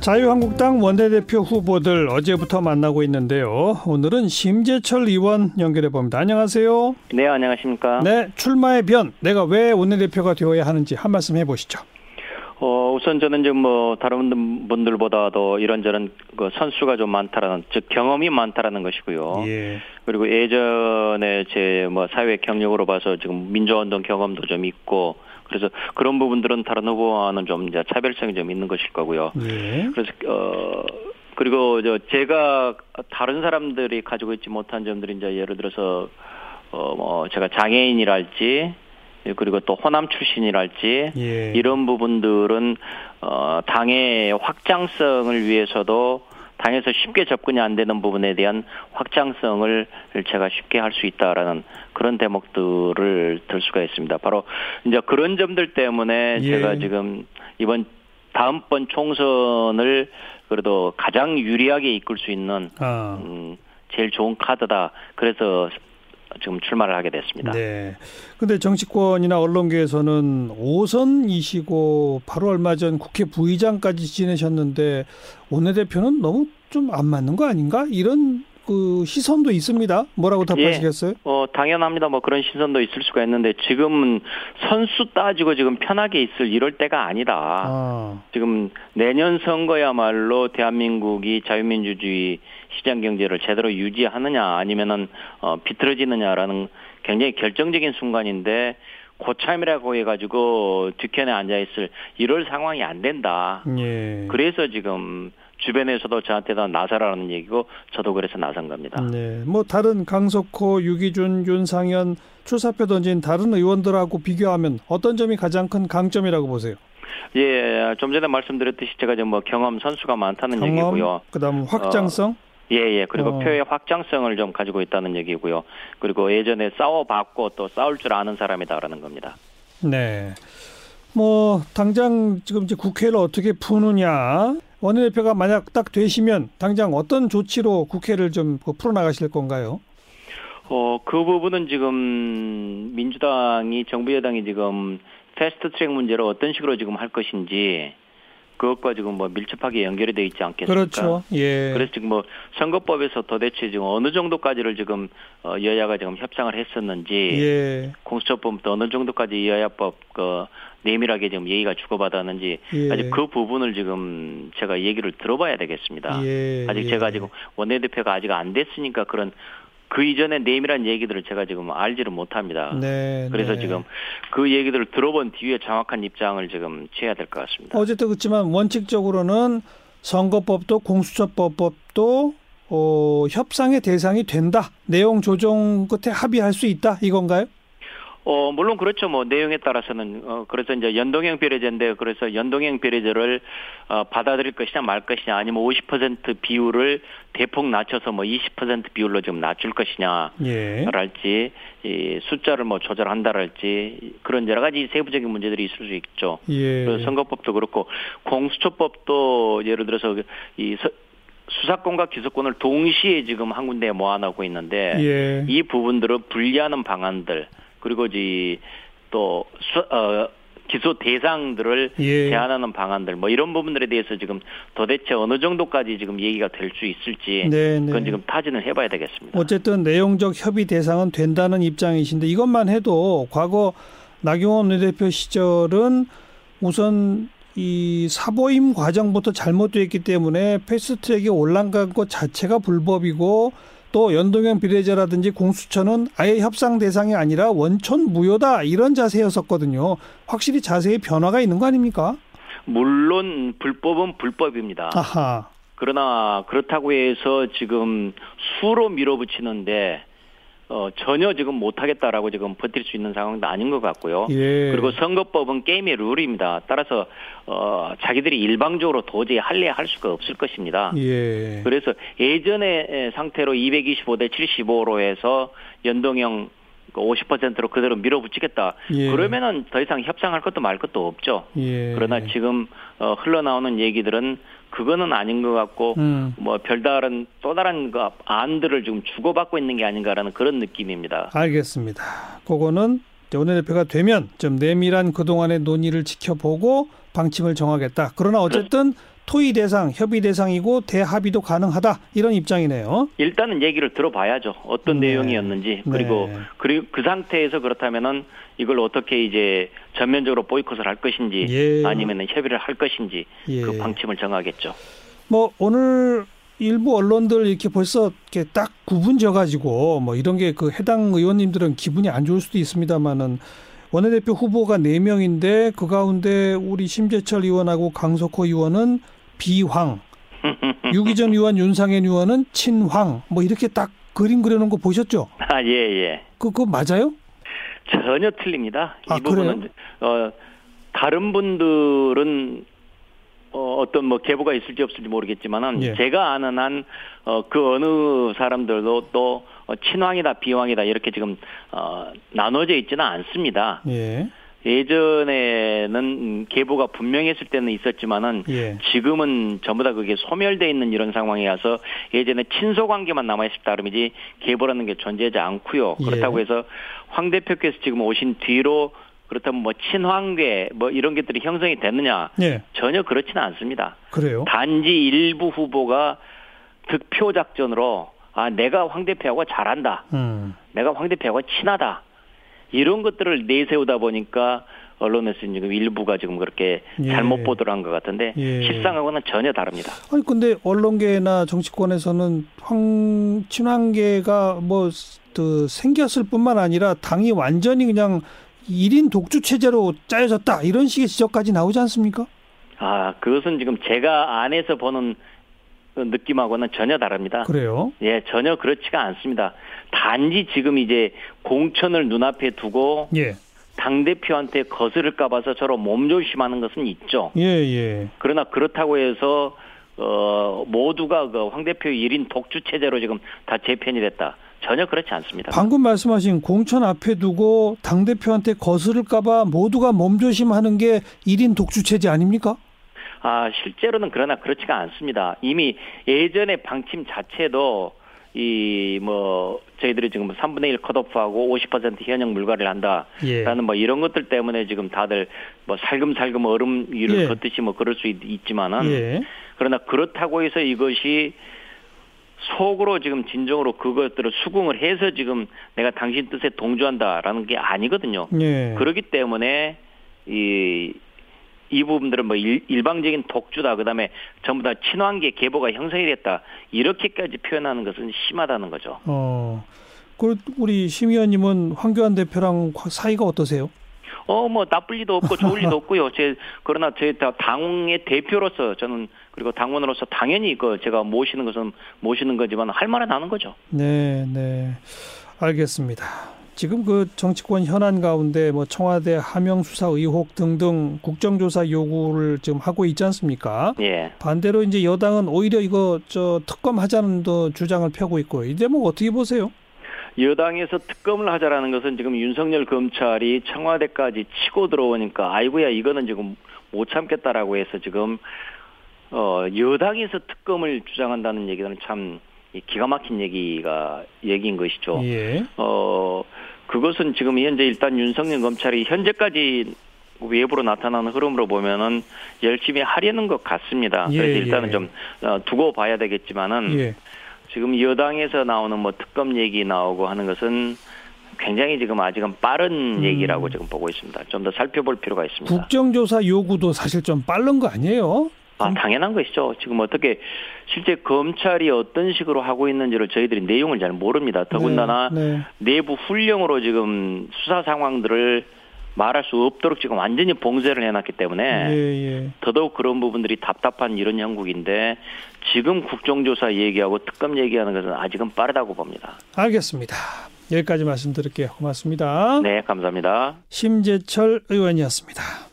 자유한국당 원내대표 후보들 어제부터 만나고 있는데요. 오늘은 심재철 의원 연결해 봅니다. 안녕하세요. 네, 안녕하십니까. 네, 출마의 변. 내가 왜 원내대표가 되어야 하는지 한 말씀 해보시죠. 어, 우선 저는 지금 뭐 다른 분들보다도 이런저런 그 선수가 좀 많다라는 즉 경험이 많다라는 것이고요. 예. 그리고 예전에 제 뭐 사회 경력으로 봐서 지금 민주화운동 경험도 좀 있고 그래서 그런 부분들은 다른 후보와는 좀 이제 차별성이 좀 있는 것일 거고요. 예. 그래서 어 그리고 저 제가 다른 사람들이 가지고 있지 못한 점들이 이제 예를 들어서 어뭐 제가 장애인이랄지 그리고 또 호남 출신이랄지 예. 이런 부분들은 어 당의 확장성을 위해서도 당에서 쉽게 접근이 안 되는 부분에 대한 확장성을 제가 쉽게 할 수 있다라는 그런 대목들을 들 수가 있습니다. 바로 이제 그런 점들 때문에 예. 제가 지금 이번 다음번 총선을 그래도 가장 유리하게 이끌 수 있는 아. 음, 제일 좋은 카드다. 그래서 지금 출마를 하게 됐습니다. 네. 근데 정치권이나 언론계에서는 오선이시고 바로 얼마 전 국회 부의장까지 지내셨는데 원내대표는 너무 좀 안 맞는 거 아닌가? 이런 그 시선도 있습니다. 뭐라고 답하시겠어요? 어, 당연합니다. 뭐 그런 시선도 있을 수가 있는데 지금은 선수 따지고 지금 편하게 있을 이럴 때가 아니다. 아. 내년 선거야말로 대한민국이 자유민주주의 시장 경제를 제대로 유지하느냐 아니면은 어, 비틀어지느냐라는 굉장히 결정적인 순간인데 고참이라고 해가지고 뒤편에 앉아 있을 이럴 상황이 안 된다. 예. 그래서 지금 주변에서도 저한테 다 나서라는 얘기고 저도 그래서 나선 겁니다. 네. 뭐 다른 강석호, 유기준, 윤상현 출사표 던진 다른 의원들하고 비교하면 어떤 점이 가장 큰 강점이라고 보세요? 예, 좀 전에 말씀드렸듯이 제가 지금 뭐 경험 선수가 많다는 얘기고요. 그다음 확장성. 예, 예. 그리고 어. 표의 확장성을 좀 가지고 있다는 얘기고요. 그리고 예전에 싸워봤고 또 싸울 줄 아는 사람이다라는 겁니다. 네. 뭐 당장 지금 이제 국회를 어떻게 푸느냐. 원내대표가 만약 딱 되시면 당장 어떤 조치로 국회를 좀그 풀어나가실 건가요? 어, 그 부분은 지금 민주당이 정부 여당이 지금 패스트 트랙 문제를 어떤 식으로 지금 할 것인지 그것과 지금 뭐 밀접하게 연결이 돼 있지 않겠습니까? 그렇죠. 예. 그래서 지금 뭐 선거법에서 도대체 지금 어느 정도까지를 지금 어, 여야가 지금 협상을 했었는지 예. 공수처법부터 어느 정도까지 여야법 그 내밀하게 지금 얘기가 주고받았는지 예. 아직 그 부분을 지금 제가 얘기를 들어봐야 되겠습니다. 예. 아직 예. 제가 지금 원내대표가 아직 안 됐으니까 그런 그 이전에 내밀한 얘기들을 제가 지금 알지를 못합니다. 네. 그래서 네. 지금 그 얘기들을 들어본 뒤에 정확한 입장을 지금 취해야 될 것 같습니다. 어쨌든 그렇지만 원칙적으로는 선거법도 공수처법도 어, 협상의 대상이 된다. 내용 조정 끝에 합의할 수 있다. 이건가요? 어, 물론 그렇죠. 뭐, 내용에 따라서는, 어, 그래서 이제 연동형 비례제인데, 그래서 연동형 비례제를, 어, 받아들일 것이냐 말 것이냐, 아니면 50% 비율을 대폭 낮춰서 뭐 20% 비율로 지금 낮출 것이냐, 예. 랄지, 이 숫자를 뭐 조절한다랄지, 그런 여러 가지 세부적인 문제들이 있을 수 있죠. 예. 그 선거법도 그렇고, 공수처법도 예를 들어서 이 서- 수사권과 기소권을 동시에 지금 한 군데에 모아놓고 있는데, 예. 이 부분들을 분리하는 방안들 그리고 이또 어, 기소 대상들을 예. 제한하는 방안들 뭐 이런 부분들에 대해서 지금 도대체 어느 정도까지 지금 얘기가 될 수 있을지 네, 네. 그건 지금 타진을 해봐야 되겠습니다. 어쨌든 내용적 협의 대상은 된다는 입장이신데 이것만 해도 과거 나경원 원내대표 시절은 우선 이 사보임 과정부터 잘못되어 있기 때문에 패스트트랙에 올라간 것 자체가 불법이고 또 연동형 비례제라든지 공수처는 아예 협상 대상이 아니라 원천 무효다 이런 자세였었거든요. 확실히 자세히 변화가 있는 거 아닙니까? 물론 불법은 불법입니다. 아하. 그러나 그렇다고 해서 지금 수로 밀어붙이는데 어, 전혀 지금 못하겠다라고 지금 버틸 수 있는 상황도 아닌 것 같고요. 예. 그리고 선거법은 게임의 룰입니다. 따라서 어, 자기들이 일방적으로 도저히 할래 할 수가 없을 것입니다. 예. 그래서 예전의 상태로 225대 75로 해서 연동형 50%로 그대로 밀어붙이겠다. 예. 그러면은 더 이상 협상할 것도 말 것도 없죠. 예. 그러나 지금 어, 흘러나오는 얘기들은 그거는 아닌 것 같고 음. 뭐 별다른 또 다른 그 안들을 지금 주고받고 있는 게 아닌가라는 그런 느낌입니다. 알겠습니다. 그거는 원내대표가 되면 좀 내밀한 그동안의 논의를 지켜보고 방침을 정하겠다. 그러나 어쨌든 토의 대상, 협의 대상이고 대합의도 가능하다 이런 입장이네요. 일단은 얘기를 들어봐야죠. 어떤 네. 내용이었는지 그리고 네. 그리고 그 상태에서 그렇다면은 이걸 어떻게 이제 전면적으로 보이콧을 할 것인지 예. 아니면은 협의를 할 것인지 예. 그 방침을 정하겠죠. 뭐 오늘 일부 언론들 이렇게 벌써 이렇게 딱 구분져 가지고 뭐 이런 게 그 해당 의원님들은 기분이 안 좋을 수도 있습니다만은 원내대표 후보가 네명인데그 가운데 우리 심재철 의원하고 강석호 의원은 비황, 유기전 의원 윤상현 의원은 친황 뭐 이렇게 딱 그림 그려놓은 거 보셨죠? 아, 예, 예. 그, 그거 맞아요? 전혀 틀립니다. 아, 이 부분은 어 다른 분들은 어, 어떤 뭐 계보가 있을지 없을지 모르겠지만은 예. 제가 아는 한 어, 그 어느 사람들도 또 어, 친황이다 비황이다 이렇게 지금 어, 나눠져 있지는 않습니다. 예. 예전에는 음, 계보가 분명했을 때는 있었지만은 예. 지금은 전부 다 그게 소멸돼 있는 이런 상황이라서 예전에 친소 관계만 남아 있을 따름이지 계보라는 게 존재하지 않고요. 예. 그렇다고 해서 황 대표께서 지금 오신 뒤로 그렇다면 뭐 친황계 뭐 이런 것들이 형성이 됐느냐 예. 전혀 그렇지는 않습니다. 그래요. 단지 일부 후보가 득표 작전으로 아 내가 황 대표하고 잘한다. 음. 내가 황 대표하고 친하다. 이런 것들을 내세우다 보니까 언론에서 지금 일부가 지금 그렇게 예. 잘못 보도를 한 것 같은데 예. 실상하고는 전혀 다릅니다. 아니 근데 언론계나 정치권에서는 황 친황계가 뭐 그 생겼을 뿐만 아니라 당이 완전히 그냥 1인 독주 체제로 짜여졌다 이런 식의 지적까지 나오지 않습니까? 아 그것은 지금 제가 안에서 보는 그 느낌하고는 전혀 다릅니다. 그래요. 예, 전혀 그렇지가 않습니다. 단지 지금 이제 공천을 눈앞에 두고 예. 당 대표한테 거스를까 봐서 저로 몸조심하는 것은 있죠. 예, 예. 그러나 그렇다고 해서 어 모두가 그 황 대표 1인 독주 체제로 지금 다 재편이 됐다. 전혀 그렇지 않습니다. 방금 말씀하신 공천 앞에 두고 당 대표한테 거스를까 봐 모두가 몸조심하는 게 1인 독주 체제 아닙니까? 아, 실제로는 그러나 그렇지가 않습니다. 이미 예전의 방침 자체도 이 뭐 저희들이 지금 3분의 1 컷오프하고 50% 현역 물갈이를 한다라는 예. 뭐 이런 것들 때문에 지금 다들 뭐 살금살금 얼음 위를 예. 걷듯이 뭐 그럴 수 있, 있지만은 예. 그러나 그렇다고 해서 이것이 속으로 지금 진정으로 그것들을 수긍을 해서 지금 내가 당신 뜻에 동조한다라는 게 아니거든요. 예. 그렇기 때문에 이, 이 부분들은 뭐 일, 일방적인 독주다. 그 다음에 전부 다 친환계 계보가 형성이 됐다. 이렇게까지 표현하는 것은 심하다는 거죠. 어. 그 우리 심 의원님은 황교안 대표랑 사이가 어떠세요? 어, 뭐, 나쁠 리도 없고 좋을 리도 없고요. 제, 그러나 제 다- 당의 대표로서 저는 그리고 당원으로서 당연히 그 제가 모시는 것은 모시는 거지만 할 말은 하는 거죠. 네, 네. 알겠습니다. 지금 그 정치권 현안 가운데 뭐 청와대 하명 수사 의혹 등등 국정조사 요구를 지금 하고 있지 않습니까? 예. 반대로 이제 여당은 오히려 이거 저 특검 하자는 더 주장을 펴고 있고 이 대목 어떻게 보세요? 여당에서 특검을 하자라는 것은 지금 윤석열 검찰이 청와대까지 치고 들어오니까 아이고야 이거는 지금 못 참겠다라고 해서 지금 어 여당에서 특검을 주장한다는 얘기는 참 기가 막힌 얘기가 얘기인 것이죠. 예. 어 그것은 지금 현재 일단 윤석열 검찰이 현재까지 외부로 나타나는 흐름으로 보면은 열심히 하려는 것 같습니다. 예, 그래서 일단은 예. 좀 어, 두고 봐야 되겠지만은 예. 지금 여당에서 나오는 뭐 특검 얘기 나오고 하는 것은 굉장히 지금 아직은 빠른 음. 얘기라고 지금 보고 있습니다. 좀 더 살펴볼 필요가 있습니다. 국정조사 요구도 사실 좀 빠른 거 아니에요? 아, 당연한 것이죠. 지금 어떻게 실제 검찰이 어떤 식으로 하고 있는지를 저희들이 내용을 잘 모릅니다. 더군다나 네, 내부 훈령으로 지금 수사 상황들을 말할 수 없도록 지금 완전히 봉쇄를 해놨기 때문에 네. 예, 예. 더더욱 그런 부분들이 답답한 이런 형국인데 지금 국정조사 얘기하고 특검 얘기하는 것은 아직은 빠르다고 봅니다. 알겠습니다. 여기까지 말씀드릴게요. 고맙습니다. 네, 감사합니다. 심재철 의원이었습니다.